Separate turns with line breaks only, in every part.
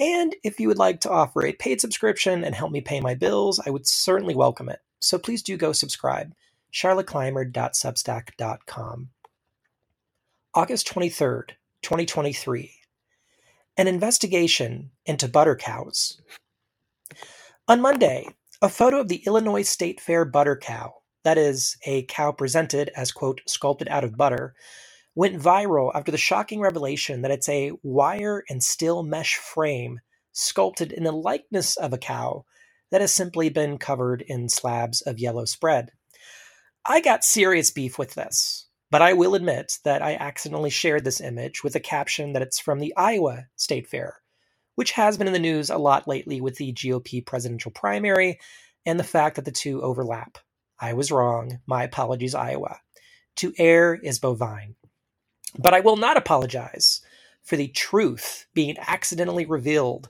And if you would like to offer a paid subscription and help me pay my bills, I would certainly welcome it. So please do go subscribe. charlotteclymer.substack.com. August 23rd, 2023. An investigation into butter cows. On Monday, a photo of the Illinois State Fair butter cow, that is, a cow presented as, quote, sculpted out of butter, went viral after the shocking revelation that it's a wire and steel mesh frame sculpted in the likeness of a cow that has simply been covered in slabs of yellow spread. I got serious beef with this, but I will admit that I accidentally shared this image with a caption that it's from the Iowa State Fair, which has been in the news a lot lately with the GOP presidential primary and the fact that the two overlap. I was wrong. My apologies, Iowa. To err is bovine. But I will not apologize for the truth being accidentally revealed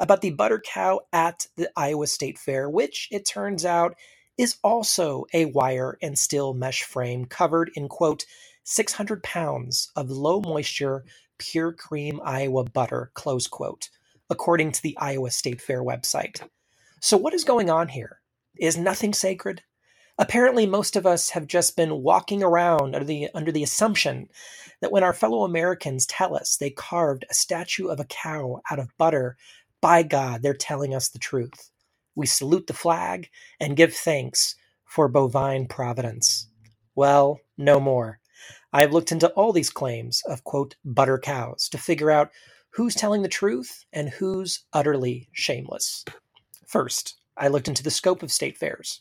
about the butter cow at the Iowa State Fair, which it turns out is also a wire and steel mesh frame covered in quote 600 pounds of low moisture pure cream Iowa butter close quote according to the Iowa State Fair website. So what is going on here? Is nothing sacred? Apparently, most of us have just been walking around under the, under the assumption that when our fellow Americans tell us they carved a statue of a cow out of butter, by God, they're telling us the truth. We salute the flag and give thanks for bovine providence. Well, no more. I have looked into all these claims of, quote, butter cows to figure out who's telling the truth and who's utterly shameless. First, I looked into the scope of state fairs.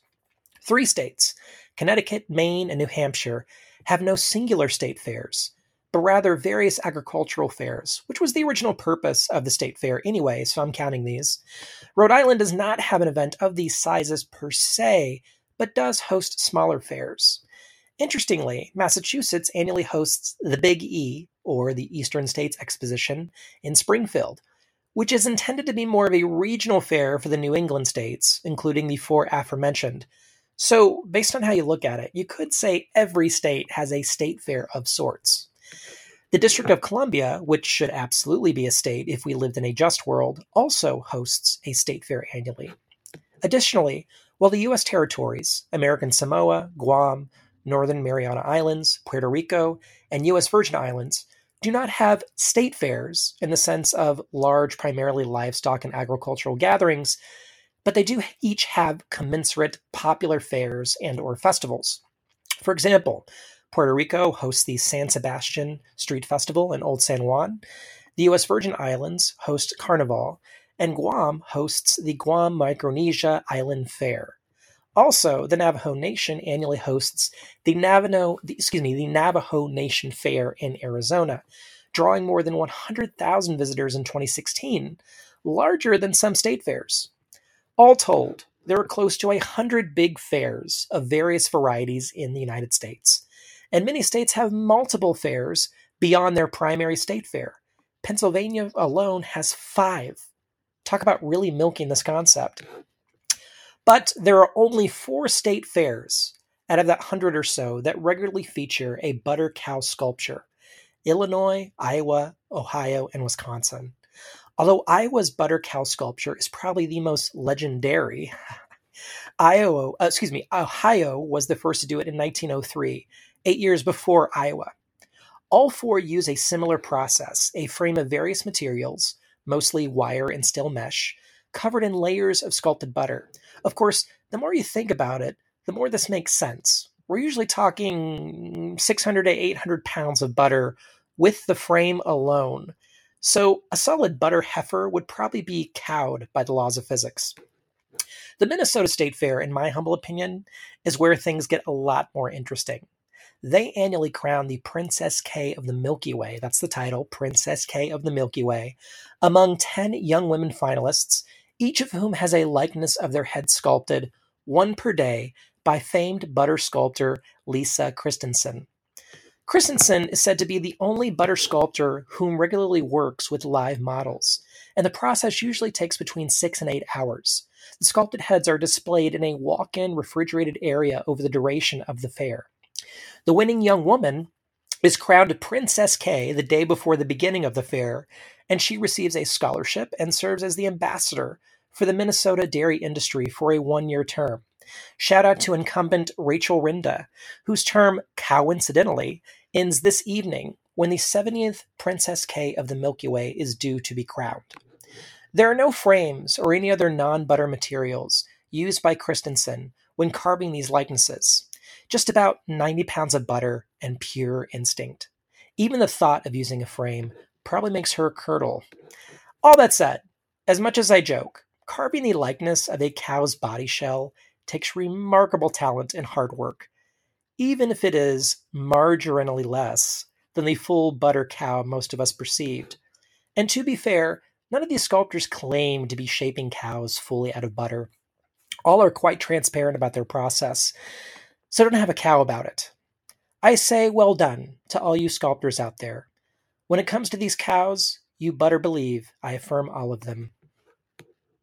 Three states, Connecticut, Maine, and New Hampshire, have no singular state fairs, but rather various agricultural fairs, which was the original purpose of the state fair anyway, so I'm counting these. Rhode Island does not have an event of these sizes per se, but does host smaller fairs. Interestingly, Massachusetts annually hosts the Big E, or the Eastern States Exposition, in Springfield, which is intended to be more of a regional fair for the New England states, including the four aforementioned, so, based on how you look at it, you could say every state has a state fair of sorts. The District of Columbia, which should absolutely be a state if we lived in a just world, also hosts a state fair annually. Additionally, while the U.S. territories, American Samoa, Guam, Northern Mariana Islands, Puerto Rico, and U.S. Virgin Islands, do not have state fairs in the sense of large, primarily livestock and agricultural gatherings, but they do each have commensurate popular fairs and or festivals. For example, Puerto Rico hosts the San Sebastian Street Festival in Old San Juan. The U.S. Virgin Islands host Carnival, and Guam hosts the Guam Micronesia Island Fair. Also, the Navajo Nation annually hosts the Navajo, excuse me, the Navajo Nation Fair in Arizona, drawing more than 100,000 visitors in 2016, larger than some state fairs. All told, there are close to a hundred big fairs of various varieties in the United States, and many states have multiple fairs beyond their primary state fair. Pennsylvania alone has five. Talk about really milking this concept. But there are only four state fairs out of that hundred or so that regularly feature a butter cow sculpture Illinois, Iowa, Ohio, and Wisconsin. Although Iowa's butter cow sculpture is probably the most legendary, Iowa, uh, excuse me, Ohio was the first to do it in 1903, eight years before Iowa. All four use a similar process, a frame of various materials, mostly wire and steel mesh, covered in layers of sculpted butter. Of course, the more you think about it, the more this makes sense. We're usually talking 600 to 800 pounds of butter with the frame alone. So a solid butter heifer would probably be cowed by the laws of physics. The Minnesota State Fair, in my humble opinion, is where things get a lot more interesting. They annually crown the Princess Kay of the Milky Way, that's the title, Princess Kay of the Milky Way, among 10 young women finalists, each of whom has a likeness of their head sculpted one per day, by famed butter sculptor Lisa Christensen. Christensen is said to be the only butter sculptor whom regularly works with live models, and the process usually takes between six and eight hours. The sculpted heads are displayed in a walk in refrigerated area over the duration of the fair. The winning young woman is crowned Princess Kay the day before the beginning of the fair, and she receives a scholarship and serves as the ambassador for the Minnesota dairy industry for a one year term. Shout out to incumbent Rachel Rinda, whose term, coincidentally, ends this evening when the 70th Princess Kay of the Milky Way is due to be crowned. There are no frames or any other non butter materials used by Christensen when carving these likenesses. Just about 90 pounds of butter and pure instinct. Even the thought of using a frame probably makes her curdle. All that said, as much as I joke, carving the likeness of a cow's body shell takes remarkable talent and hard work, even if it is marginally less than the full butter cow most of us perceived. And to be fair, none of these sculptors claim to be shaping cows fully out of butter. All are quite transparent about their process, so don't have a cow about it. I say well done to all you sculptors out there. When it comes to these cows, you butter believe I affirm all of them.